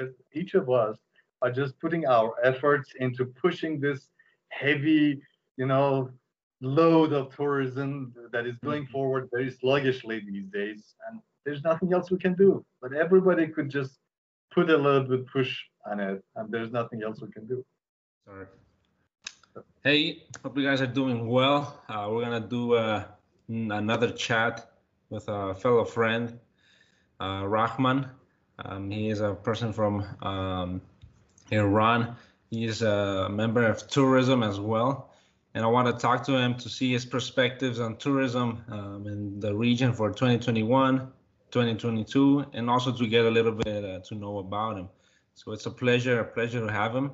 because each of us are just putting our efforts into pushing this heavy, you know, load of tourism that is going Mm-hmm. forward very sluggishly these days. And there's nothing else we can do. But everybody could just put a little bit push on it, and there's nothing else we can do. Sorry. Hey, hope you guys are doing well. Uh, we're gonna do uh, another chat with a fellow friend, uh, Rahman. Um, he is a person from um, Iran. He is a member of tourism as well, and I want to talk to him to see his perspectives on tourism um, in the region for 2021, 2022, and also to get a little bit uh, to know about him. So it's a pleasure, a pleasure to have him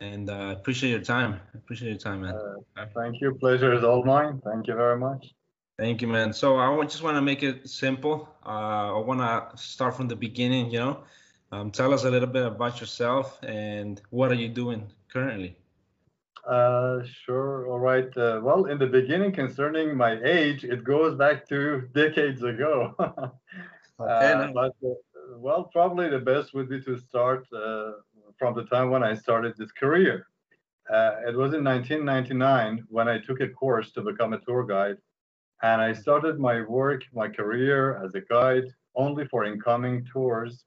and uh, appreciate your time. I Appreciate your time, man. Uh, thank you. Pleasure is all mine. Thank you very much. Thank you, man. So I just want to make it simple. Uh, I want to start from the beginning. You know, um, tell us a little bit about yourself and what are you doing currently. Uh, sure. All right. Uh, well, in the beginning, concerning my age, it goes back to decades ago. Okay, Uh, but uh, well, probably the best would be to start uh, from the time when I started this career. Uh, it was in 1999 when I took a course to become a tour guide, and I started my work, my career as a guide only for incoming tours.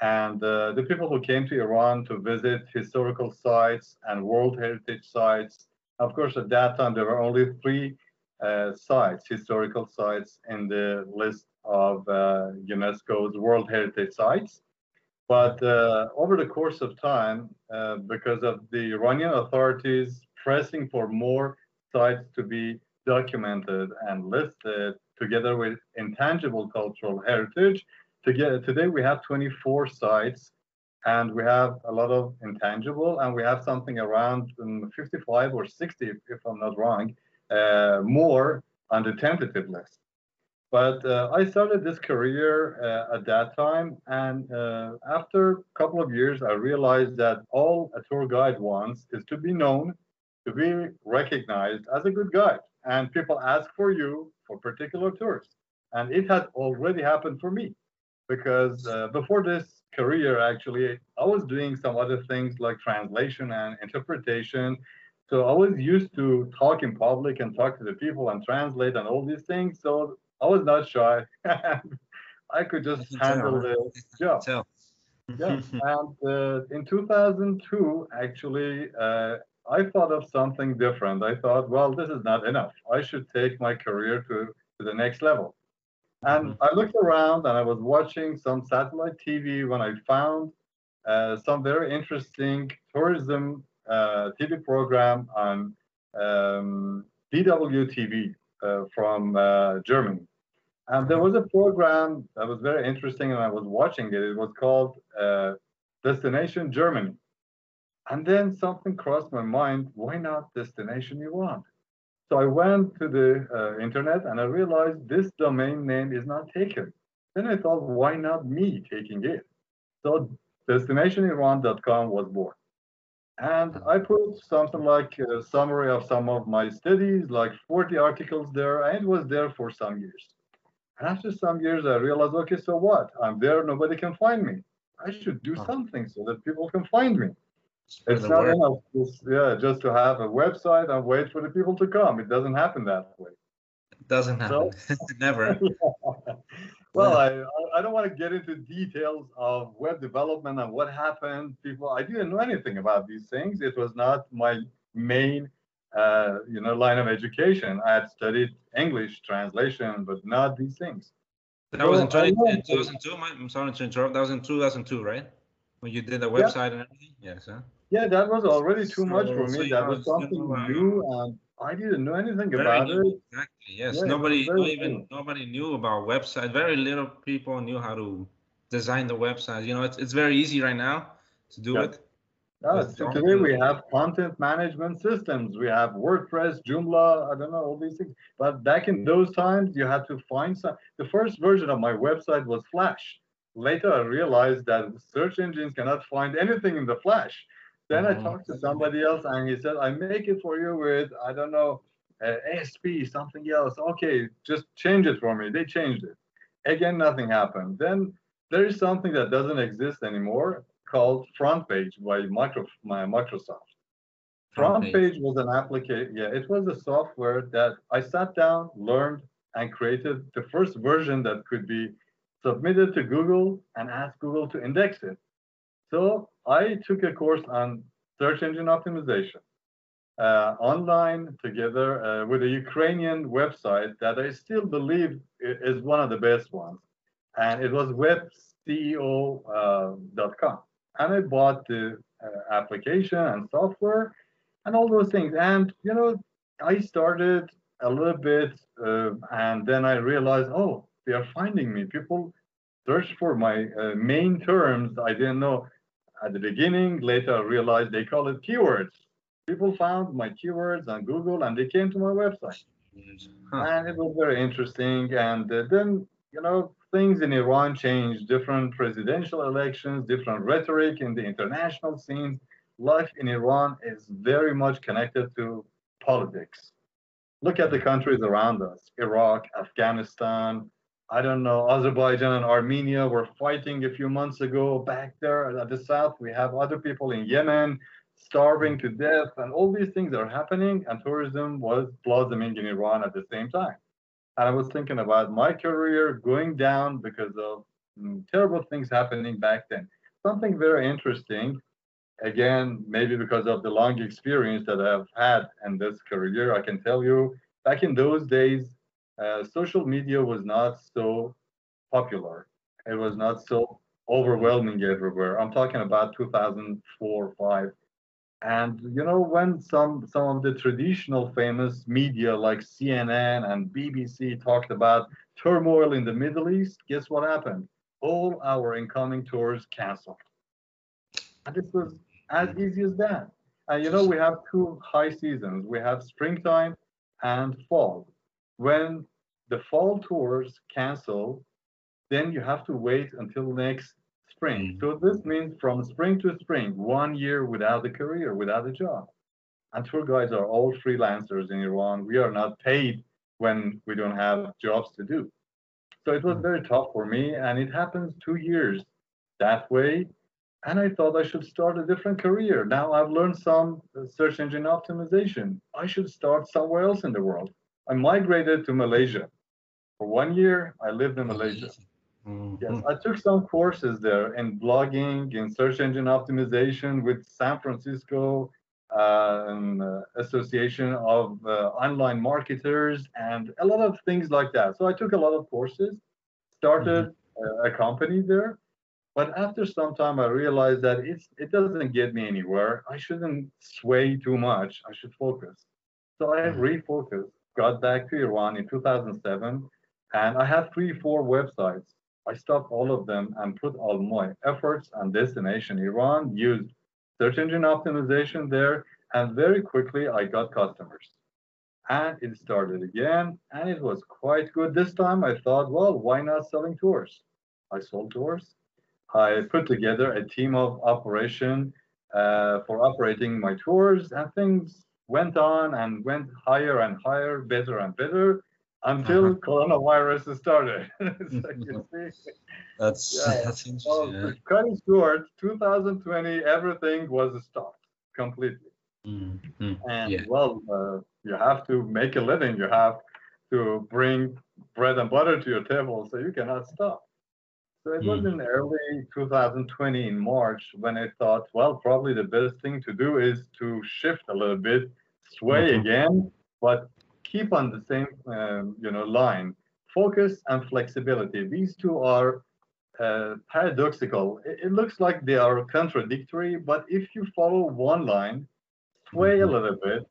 And uh, the people who came to Iran to visit historical sites and World Heritage sites. Of course, at that time there were only three uh, sites, historical sites, in the list of uh, UNESCO's World Heritage Sites. But uh, over the course of time, uh, because of the Iranian authorities pressing for more sites to be documented and listed together with intangible cultural heritage, together, today we have 24 sites and we have a lot of intangible and we have something around um, 55 or 60, if, I'm not wrong, uh, more on the tentative list. But uh, I started this career uh, at that time, and uh, after a couple of years, I realized that all a tour guide wants is to be known, to be recognized as a good guide, and people ask for you for particular tours. And it had already happened for me, because uh, before this career, actually, I was doing some other things like translation and interpretation. So I was used to talk in public and talk to the people and translate and all these things. So I was not shy. I could just I tell, handle huh? the job. Tell. Yeah. and uh, in 2002, actually, uh, I thought of something different. I thought, well, this is not enough. I should take my career to, to the next level. And Mhm. I looked around and I was watching some satellite TV when I found uh, some very interesting tourism uh, TV program on um, DWTV uh, from uh, Germany. And there was a program that was very interesting, and I was watching it. It was called uh, Destination Germany. And then something crossed my mind why not Destination Iran? So I went to the uh, internet and I realized this domain name is not taken. Then I thought, why not me taking it? So destinationiran.com was born. And I put something like a summary of some of my studies, like 40 articles there, and it was there for some years. And after some years, I realized, okay, so what? I'm there, nobody can find me. I should do something so that people can find me. It's not word. enough, just, yeah, just to have a website and wait for the people to come. It doesn't happen that way. It doesn't happen. Never. well, I, I- I don't want to get into details of web development and what happened. People, I didn't know anything about these things. It was not my main, uh, you know, line of education. I had studied English translation, but not these things. That was in 20, 2002. I'm sorry to interrupt. That was in 2002, right? When you did the Yeah. website and everything. Yes. Huh? Yeah, that was already too much for So- so me. That was something new, and I didn't know anything Very about new. it. Exactly. Yes. Yeah, nobody, not even new. nobody knew about website. Very little people knew how to design the website. You know, it's it's very easy right now to do Yeah. it. Yeah, But so don't today we have content management systems. We have WordPress, Joomla, I don't know, all these things. But back in those times, you had to find some. The first version of my website was Flash. Later, I realized that search engines cannot find anything in the Flash. Then I Mhm. talked to somebody else and he said, I make it for you with, I don't know, uh, ASP, something else. Okay, just change it for me. They changed it. Again, nothing happened. Then there is something that doesn't exist anymore called Front Page by Micro, my Microsoft. Front. Page was an application. Yeah, it was a software that I sat down, learned, and created the first version that could be submitted to Google and asked Google to index it. So I took a course on search engine optimization uh, online together uh, with a Ukrainian website that I still believe is one of the best ones. And it was webceo.com. and I bought the uh, application and software and all those things. And, you know, I started a little bit uh, and then I realized, oh, they are finding me. People search for my uh, main terms. I didn't know at the beginning. Later, I realized they call it keywords. People found my keywords on Google and they came to my website. Huh. And it was very interesting. And uh, then, you know, things in Iran changed, different presidential elections, different rhetoric in the international scene. Life in Iran is very much connected to politics. Look at the countries around us Iraq, Afghanistan. I don't know, Azerbaijan and Armenia were fighting a few months ago. Back there at the south, we have other people in Yemen starving to death, and all these things are happening, and tourism was blossoming in Iran at the same time. And I was thinking about my career going down because of mm, terrible things happening back then. Something very interesting, again, maybe because of the long experience that I've had in this career, I can tell you back in those days, uh, social media was not so popular. It was not so overwhelming everywhere. I'm talking about 2004, 5. And you know when some some of the traditional famous media like CNN and BBC talked about turmoil in the Middle East, guess what happened? All our incoming tours canceled. And this was as easy as that. And you know we have two high seasons. We have springtime and fall. When the fall tours cancel, then you have to wait until next spring. Mm. So this means from spring to spring, one year without a career, without a job. And tour guides are all freelancers in Iran. We are not paid when we don't have jobs to do. So it was Mm. very tough for me, and it happens two years that way. And I thought I should start a different career. Now I've learned some search engine optimization. I should start somewhere else in the world. I migrated to Malaysia. For one year, I lived in Malaysia. Mhm. Yes, I took some courses there in blogging, in search engine optimization with San Francisco uh, uh, Association of uh, Online Marketers and a lot of things like that. So I took a lot of courses, started uh, a company there, but after some time I realized that it's it doesn't get me anywhere. I shouldn't sway too much. I should focus. So I Mhm. refocused, got back to Iran in 2007, and I had three, four websites. I stopped all of them and put all my efforts on destination Iran, used search engine optimization there, and very quickly I got customers. And it started again, and it was quite good. This time I thought, well, why not selling tours? I sold tours. I put together a team of operation uh, for operating my tours, and things went on and went higher and higher, better and better, until Uh-huh. coronavirus started. so That's Yeah. that's interesting. to cut it short, 2020, everything was stopped completely. yeah. Mhm. And Yeah. well, uh, you have to make a living. You have to bring bread and butter to your table, so you cannot stop. So it was Mm. in early 2020 in March when I thought, well, probably the best thing to do is to shift a little bit, sway Mhm. again, but keep on the same, um, you know, line. Focus and flexibility. These two are uh, paradoxical. It, it looks like they are contradictory, but if you follow one line, sway a Mhm. little bit,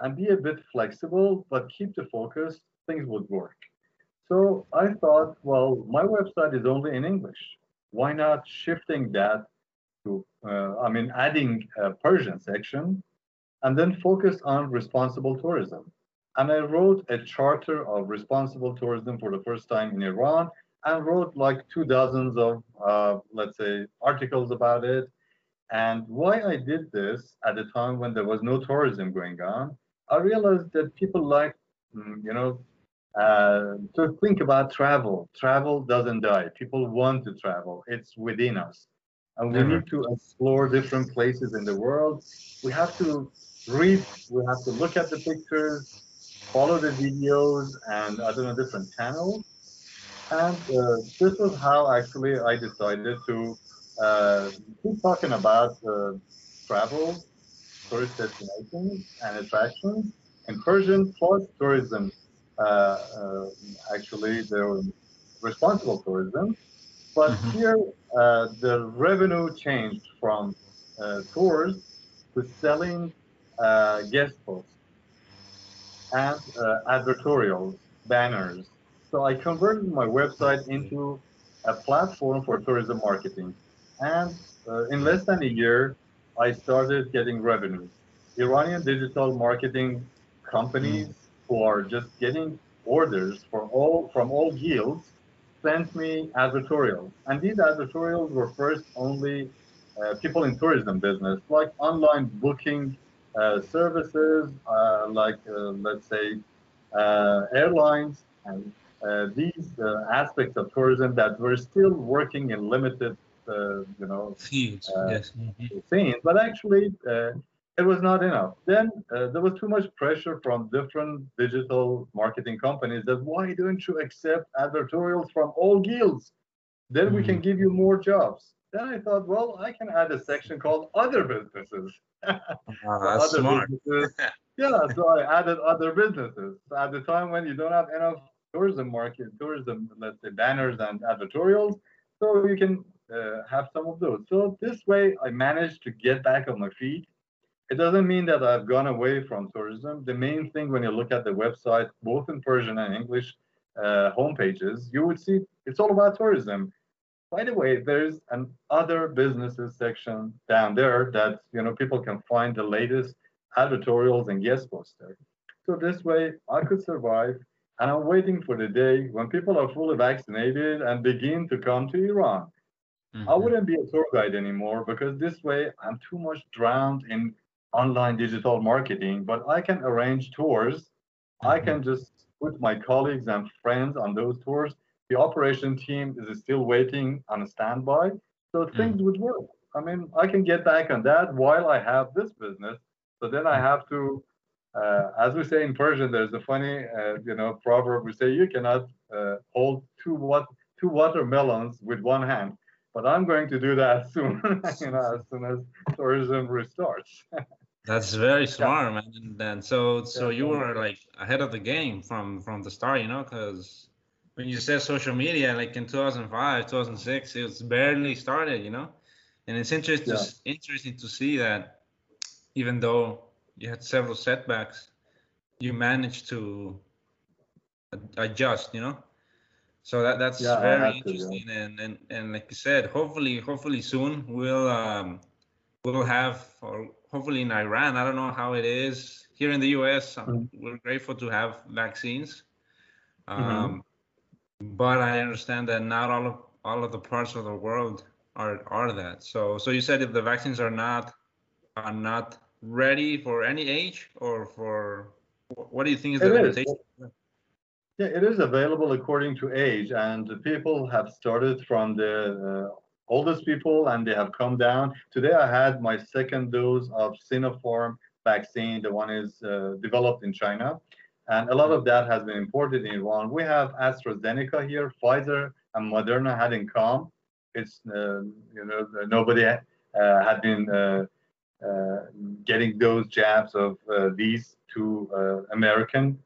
and be a bit flexible, but keep the focus, things would work. So I thought, well, my website is only in English. Why not shifting that to, uh, I mean, adding a Persian section and then focus on responsible tourism. And I wrote a charter of responsible tourism for the first time in Iran and wrote like two dozens of, uh, let's say, articles about it. And why I did this at the time when there was no tourism going on, I realized that people like, mm, you know, uh, to think about travel. Travel doesn't die. People want to travel. It's within us. and we Never. need to explore different places in the world. We have to read, we have to look at the pictures, follow the videos, and I don't know, different channels. And uh, this was how actually I decided to uh, keep talking about uh, travel, tourist destinations, and attractions in Persian plus tourism. Uh, uh, actually, the responsible tourism. But Mhm. here, uh, the revenue changed from uh, tours to selling uh, guest posts and uh, advertorials, banners. So I converted my website into a platform for tourism marketing. And uh, in less than a year, I started getting revenues. Iranian digital marketing companies who are just getting orders for all from all guilds sent me advertorials. And these advertorials were first only uh, people in tourism business, like online booking uh, services, uh, like uh, let's say uh, airlines, and uh, these uh, aspects of tourism that were still working in limited, uh, you know. Uh, yes. Mhm. scenes. But actually, uh, it was not enough. Then uh, there was too much pressure from different digital marketing companies that why don't you accept advertorials from all guilds? Then we can give you more jobs. Then I thought, well, I can add a section called other businesses. Ah, that's other smart. businesses. yeah, so I added other businesses. So at the time when you don't have enough tourism market, tourism, let's say banners and advertorials, so you can uh, have some of those. So this way, I managed to get back on my feet. It doesn't mean that I've gone away from tourism. The main thing when you look at the website, both in Persian and English uh, homepages, you would see it's all about tourism. By the way, there's an other businesses section down there that you know people can find the latest advertorials and guest posts there. So this way, I could survive, and I'm waiting for the day when people are fully vaccinated and begin to come to Iran. I Mhm. wouldn't be a tour guide anymore because this way I'm too much drowned in online digital marketing, but I can arrange tours. I Mhm. can just put my colleagues and friends on those tours. The operation team is still waiting on a standby, so things would work. I mean, I can get back on that while I have this business. So then I have to, uh, as we say in Persian, there's a funny, uh, you know, proverb. We say you cannot uh, hold two what two watermelons with one hand but I'm going to do that soon, you know, as soon as tourism restarts. That's very smart, man. And then so so you were like ahead of the game from from the start, you know, because when you said social media, like in 2005, 2006, it was barely started, you know, and it's interesting to, Yeah. interesting to see that even though you had several setbacks, you managed to adjust, you know. So that that's Yeah, very had to, yeah. interesting, and, and and like you said, hopefully hopefully soon we'll um we'll have or hopefully in Iran. I don't know how it is here in the U.S. um, Mhm. We're grateful to have vaccines, Mhm. um, but I understand that not all of all of the parts of the world are are that. So so you said if the vaccines are not are not ready for any age or for what do you think is the It is. limitation? Yeah, it is available according to age, and the people have started from the uh, oldest people and they have come down. Today I had my second dose of Sinopharm vaccine. The one is uh, developed in China, and a lot of that has been imported in Iran. We have AstraZeneca here, Pfizer and Moderna had in common. It's uh, you know nobody uh, had been uh, uh, getting those jabs of uh, these two American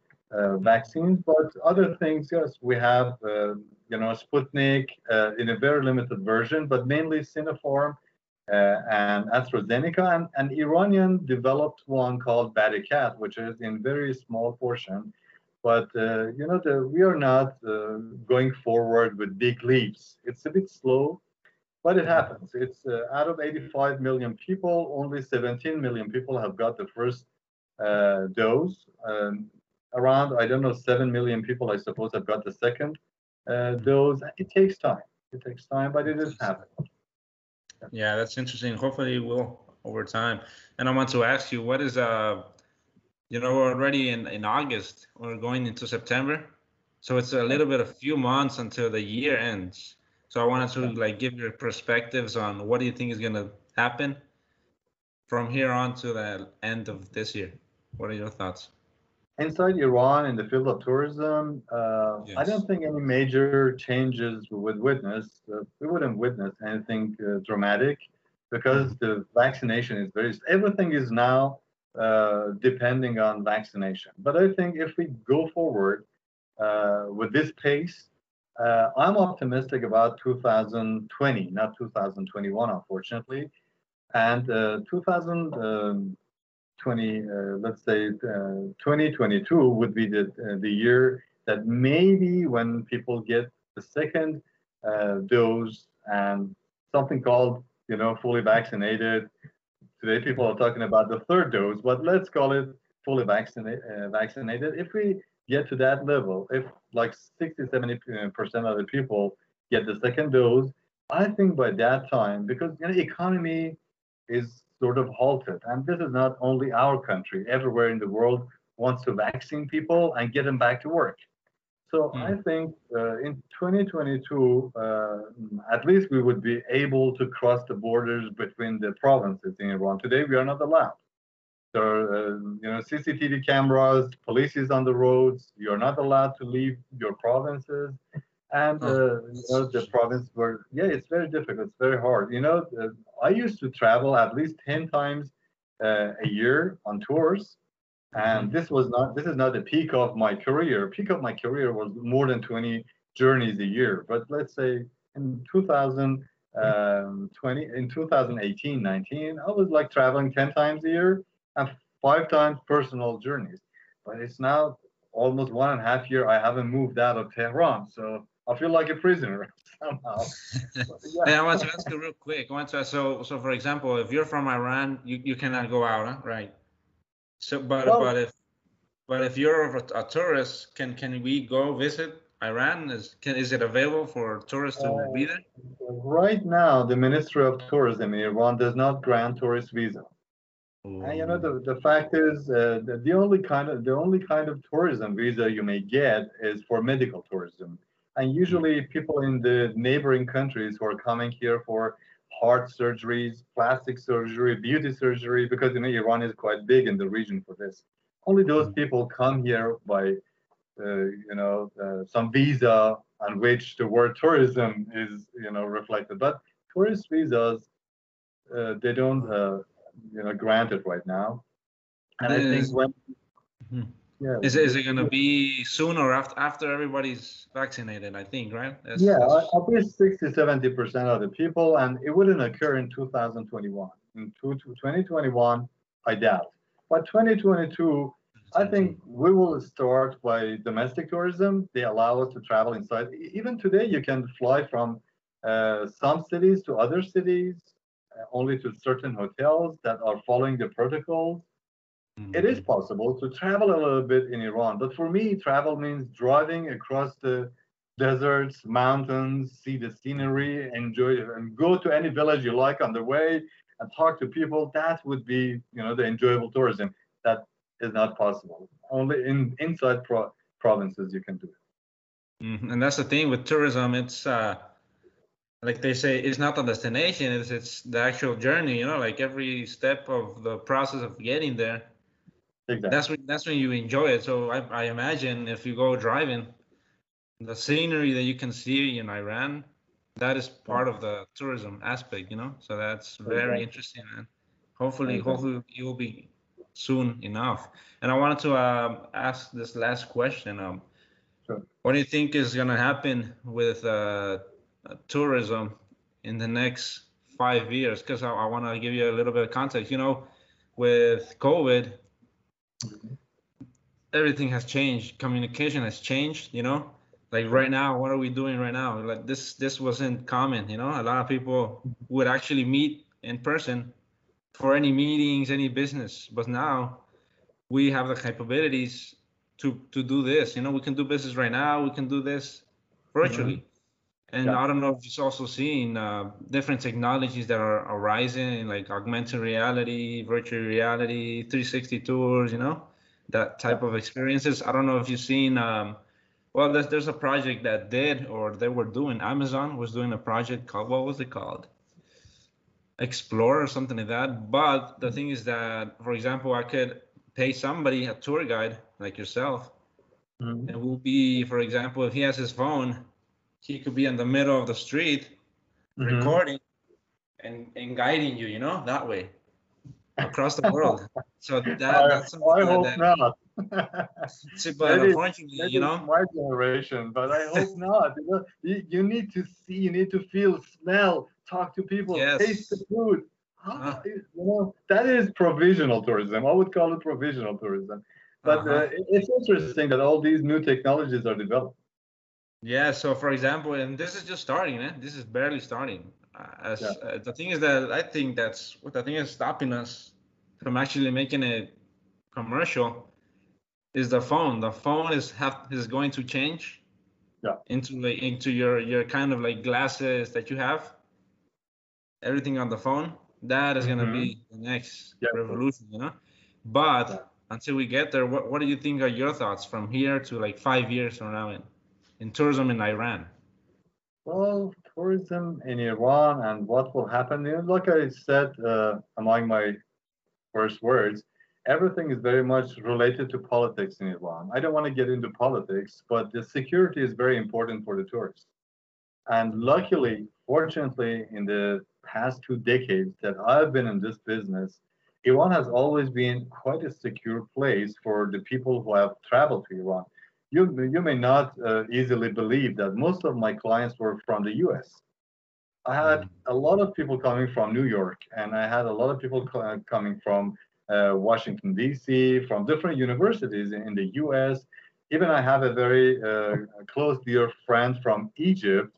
vaccines, but other things, yes, we have, uh, you know, Sputnik uh, in a very limited version, but mainly Sinopharm uh, and AstraZeneca, and an Iranian developed one called Barakat, which is in very small portion. But uh, you know, the, we are not uh, going forward with big leaps. It's a bit slow, but it happens. It's uh, out of 85 million people, only 17 million people have got the first uh, dose. Um, around, I don't know, 7 million people, I suppose, have got the second uh, dose. It takes time. It takes time, but it is happening. Yeah, that's interesting. Hopefully, it will over time. And I want to ask you, what is uh, you know, we're already in in August. We're going into September, so it's a little bit, a few months until the year ends. So I wanted to like give your perspectives on what do you think is gonna happen from here on to the end of this year. What are your thoughts? Inside Iran, in the field of tourism, uh, yes. I don't think any major changes we would witness. Uh, we wouldn't witness anything uh, dramatic because the vaccination is very, everything is now uh, depending on vaccination. But I think if we go forward uh, with this pace, uh, I'm optimistic about 2020, not 2021, unfortunately. And 2000, um, 20, uh, let's say uh, 2022 would be the, uh, the year that maybe when people get the second dose and something called, you know, fully vaccinated, today people are talking about the third dose, but let's call it fully vaccinated. Uh, vaccinated. If we get to that level, if like 60, 70% of the people get the second dose, I think by that time, because you know, economy is sort of halted, and this is not only our country. Everywhere in the world wants to vaccine people and get them back to work. So Hmm. I think uh, in 2022, uh, at least we would be able to cross the borders between the provinces in Iran. Today we are not allowed. There are, uh, you know, CCTV cameras, police is on the roads. You're not allowed to leave your provinces. And uh, you know, the province where, yeah, it's very difficult. It's very hard. You know, uh, I used to travel at least 10 times uh, a year on tours. And this was not, this is not the peak of my career. Peak of my career was more than 20 journeys a year. But let's say in 2020, in 2018, 19, I was like traveling 10 times a year and five times personal journeys. But it's now almost one and a half year I haven't moved out of Tehran. So I feel like a prisoner somehow. But yeah. Hey, I want to ask you real quick. I want to ask, so so for example, if you're from Iran, you, you cannot go out, huh? right? So but Well- but if but if you're a, a tourist, can can we go visit Iran? Is can is it available for tourists to Uh, be there? Right now, the Ministry of Tourism in Iran does not grant tourist visa. And you know the, the fact is uh, the, the only kind of the only kind of tourism visa you may get is for medical tourism. And usually people in the neighboring countries who are coming here for heart surgeries, plastic surgery, beauty surgery, because you know Iran is quite big in the region for this. Only those people come here by uh, you know uh, some visa on which the word tourism is you know reflected. But tourist visas uh, they don't uh, you know grant it right now. And I think when Mhm. Yeah. Is it, is it gonna be soon or after after everybody's vaccinated? I think, right? That's- yeah that's- at least 60 70 percent of the people and it wouldn't occur in 2021 in 2021 i doubt. But 2022 i think we will start by domestic tourism. They allow us to travel inside. Even today you can fly from uh, some cities to other cities uh, only to certain hotels that are following the protocols it is Mhm. possible to travel a little bit in Iran, but for me, travel means driving across the deserts, mountains, see the scenery, enjoy it, and go to any village you like on the way and talk to people. That would be, you know, the enjoyable tourism. That is not possible. Only in inside pro- provinces you can do it. Mhm. And that's the thing with tourism. It's uh, like they say, it's not a destination. It's it's the actual journey. You know, like every step of the process of getting there. Exactly. That's when that's when you enjoy it. So I, I imagine if you go driving, the scenery that you can see in Iran, that is part of the tourism aspect. You know, so that's very interesting. And hopefully, hopefully you will be soon enough. And I wanted to um, ask this last question. Um, Sure. what do you think is going to happen with uh, uh, tourism in the next five years? Because I, I want to give you a little bit of context. You know, with COVID, everything has changed. Communication has changed. You know, like right now, what are we doing right now? Like this, this wasn't common. You know, a lot of people would actually meet in person for any meetings, any business. But now we have the capabilities to to do this. You know, we can do business right now. We can do this virtually. Mm-hmm. And Yeah. I don't know if you've also seen uh, different technologies that are arising, like augmented reality, virtual reality, 360 tours. You know, that type of experiences. I don't know if you've seen um, Well, there's there's a project that did or they were doing. Amazon was doing a project called what was it called? Explore or something like that. But the thing is that, for example, I could pay somebody a tour guide like yourself, Mhm. and will be, for example, if he has his phone, he could be in the middle of the street Mhm. recording and, and guiding you, you know, that way across the world. So that I, that's I something hope that, not. See, but Maybe- unfortunately, Maybe you know, my generation, but I hope not. You, you, need to see, you need to feel, smell, talk to people, Yes. taste the food. Ah, Uh. you know, that is provisional tourism. I would call it provisional tourism. But Uh-huh. uh, it- it's interesting that all these new technologies are developed. Yeah, so for example, and this is just starting, eh? This is barely starting. Uh, as, Yeah. uh, the thing is that I think that's what the thing is stopping us from actually making it commercial is the phone. The phone is have is going to change Yeah. into like into your your kind of like glasses that you have. Everything on the phone. That is gonna be the next Yeah. revolution, you know. But until we get there, what, what do you think are your thoughts from here to like five years from now in, in tourism in Iran? Well, tourism in Iran and what will happen. Like I said uh, among my first words, everything is very much related to politics in Iran. I don't want to get into politics, but the security is very important for the tourists. And luckily, fortunately, in the past two decades that I've been in this business, Iran has always been quite a secure place for the people who have traveled to Iran. You, you may not uh, easily believe that most of my clients were from the US. I had a lot of people coming from New York, and I had a lot of people co- coming from uh, Washington, D.C., from different universities in, in the US. Even I have a very uh, close dear friend from Egypt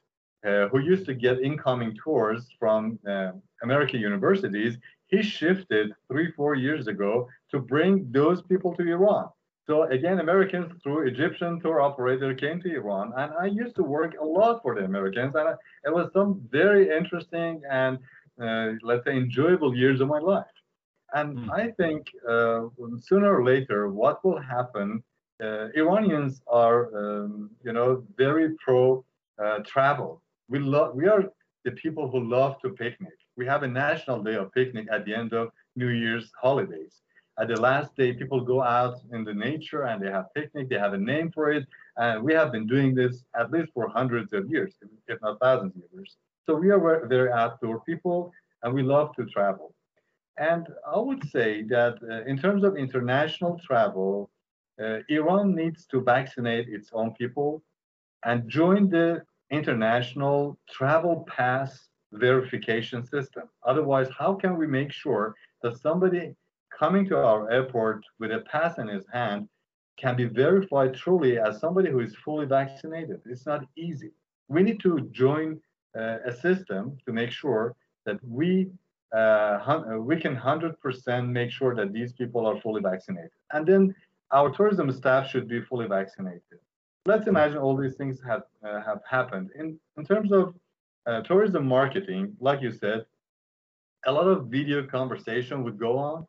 uh, who used to get incoming tours from uh, American universities. He shifted three, four years ago to bring those people to Iran. So again, Americans through Egyptian tour operator came to Iran, and I used to work a lot for the Americans, and I, it was some very interesting and uh, let's say enjoyable years of my life. And Mm. I think uh, sooner or later, what will happen? Uh, Iranians are, um, you know, very pro uh, travel. We love. We are the people who love to picnic. We have a national day of picnic at the end of New Year's holidays. At the last day, people go out in the nature and they have picnic. They have a name for it, and we have been doing this at least for hundreds of years, if not thousands of years. So we are very- outdoor people, and we love to travel. And I would say that uh, in terms of international travel, uh, Iran needs to vaccinate its own people and join the international travel pass verification system. Otherwise, how can we make sure that somebody coming to our airport with a pass in his hand can be verified truly as somebody who is fully vaccinated? It's not easy. We need to join uh, a system to make sure that we uh, uh, we can 100% make sure that these people are fully vaccinated. And then our tourism staff should be fully vaccinated. Let's imagine all these things have uh, have happened. In in terms of uh, tourism marketing, like you said, a lot of video conversation would go on.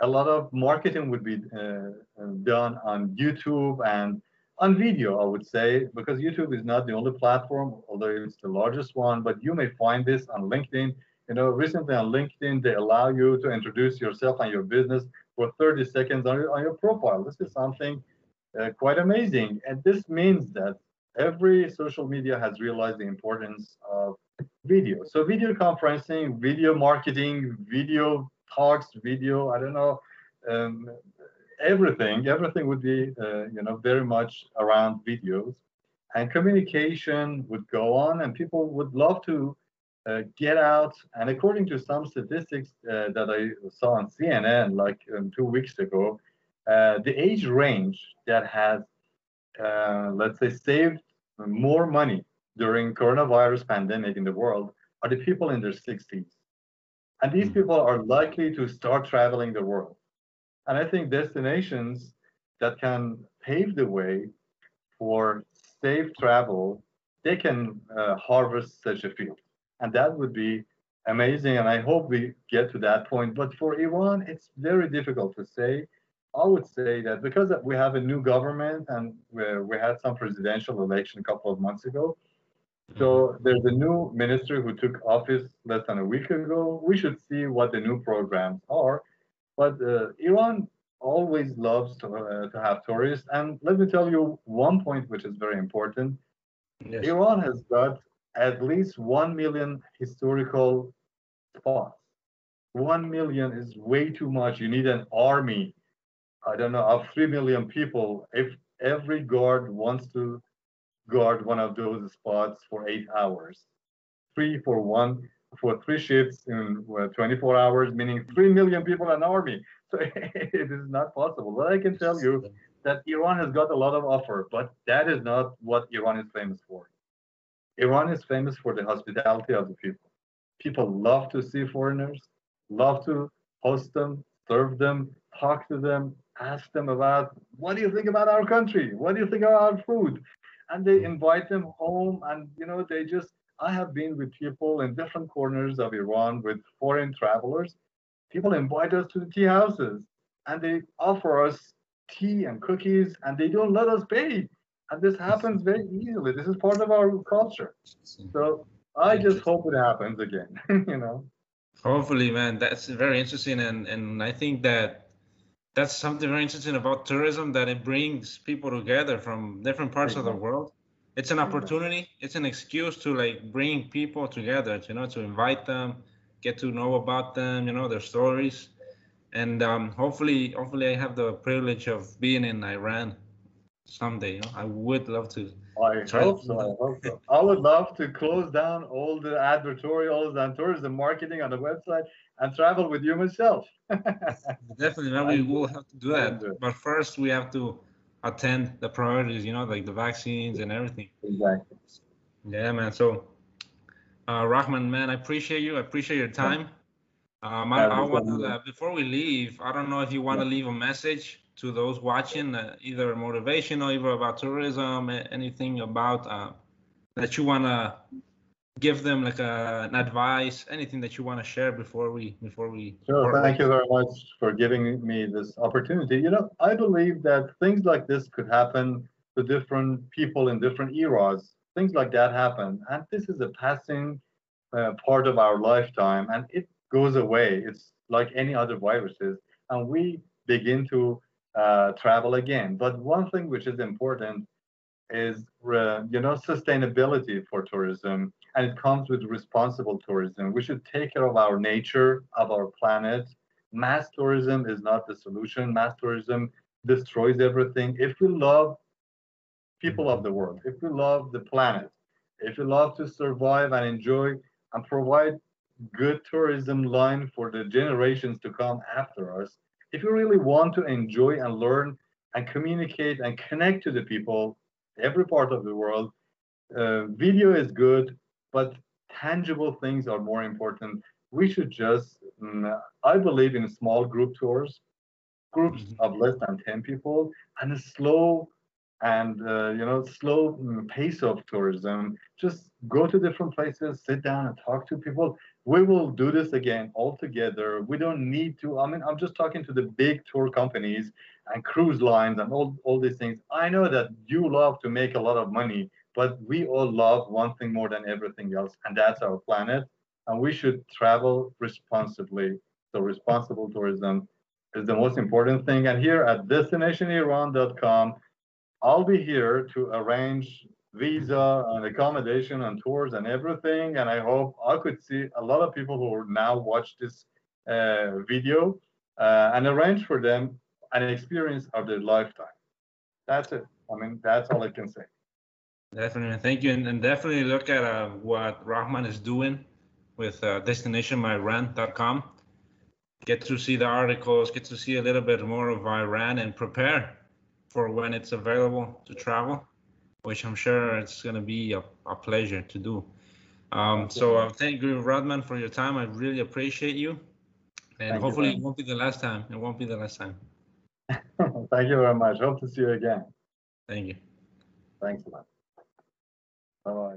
A lot of marketing would be uh, uh, done on YouTube and on video, I would say, because YouTube is not the only platform, although it's the largest one. But you may find this on LinkedIn. You know, recently on LinkedIn, they allow you to introduce yourself and your business for 30 seconds on your, on your profile. This is something uh, quite amazing. And this means that every social media has realized the importance of video. So video conferencing, video marketing, video talks, video, I don't know, um, everything, everything would be, uh, you know, very much around videos. And communication would go on and people would love to uh, get out. And according to some statistics uh, that I saw on CNN like um, two weeks ago, uh, the age range that has, uh, let's say, saved more money during coronavirus pandemic in the world are the people in their 60s. And these Mhm. people are likely to start traveling the world. And I think destinations that can pave the way for safe travel, they can uh, harvest such a field. And that would be amazing. And I hope we get to that point. But for Iran, it's very difficult to say. I would say that because we have a new government and we, we had some presidential election a couple of months ago, so there's a new minister who took office less than a week ago. We should see what the new programs are. But uh, Iran always loves to, uh, to have tourists. And let me tell you one point which is very important. Yes. Iran has got at least 1 million historical spots. 1 million is way too much. You need an army, I don't know, of 3 million people. If every guard wants to guard one of those spots for eight hours, three for one, for three shifts in uh, 24 hours, meaning 3 million people an army. So it is not possible. But I can tell you that Iran has got a lot of offer, but that is not what Iran is famous for. Iran is famous for the hospitality of the people. People love to see foreigners, love to host them, serve them, talk to them, ask them about what do you think about our country? What do you think about our food? And they invite them home, and you know they just. I have been with people in different corners of Iran with foreign travelers. People invite us to the tea houses, and they offer us tea and cookies, and they don't let us pay. And this happens very easily. This is part of our culture. So I just hope it happens again. you know. Hopefully, man, that's very interesting, and and I think that that's something very interesting about tourism that it brings people together from different parts of the world. It's an opportunity. It's an excuse to like bring people together. You know, to invite them, get to know about them. You know, their stories, and um, hopefully, hopefully, I have the privilege of being in Iran someday. You know, I would love to. I Try hope so. I hope so. I would love to close down all the advertorials and tourism marketing on the website and travel with you myself. Definitely, man, we will have to do that. do. But first, we have to attend the priorities. You know, like the vaccines and everything. exactly. Yeah, man. So, uh, Rahman, man, I appreciate you. I appreciate your time. Um, I, I want to, uh, before we leave, I don't know if you want to leave a message to those watching, uh, either motivational, either about tourism, anything about uh, that you want to give them, like uh, an advice, anything that you want to share before we before we. Sure. Thank you very much for giving me this opportunity. You know, I believe that things like this could happen to different people in different eras. Things like that happen. And this is a passing uh, part of our lifetime and it goes away. It's like any other viruses. And we begin to uh, travel again. But one thing which is important is, uh, you know, sustainability for tourism. And it comes with responsible tourism. We should take care of our nature, of our planet. Mass tourism is not the solution. Mass tourism destroys everything. If we love people of the world, if we love the planet, if we love to survive and enjoy and provide good tourism line for the generations to come after us, if you really want to enjoy and learn and communicate and connect to the people, every part of the world, uh, video is good, but tangible things are more important. We should just, mm, I believe in small group tours, groups Mhm. of less than 10 people, and a slow and uh, you know slow mm, pace of tourism just go to different places sit down and talk to people we will do this again all together we don't need to i mean i'm just talking to the big tour companies and cruise lines and all, all these things. I know that you love to make a lot of money but we all love one thing more than everything else and that's our planet. And we should travel responsibly. So responsible tourism is the most important thing. And here at destinationiran.com I'll be here to arrange visa and accommodation and tours and everything. And I hope I could see a lot of people who now watch this uh, video uh, and arrange for them an experience of their lifetime. That's it. I mean, that's all I can say. Definitely, thank you, and, and definitely look at uh, what Rahman is doing with uh, destinationiran.com. Get to see the articles, get to see a little bit more of Iran, and prepare for when it's available to travel, which I'm sure it's going to be a, a pleasure to do. Um, so uh, thank you, Rahman, for your time. I really appreciate you, and Thank hopefully very it won't be the last time. It won't be the last time. Thank you very much. Hope to see you again. Thank you. Thanks a lot. Bye bye.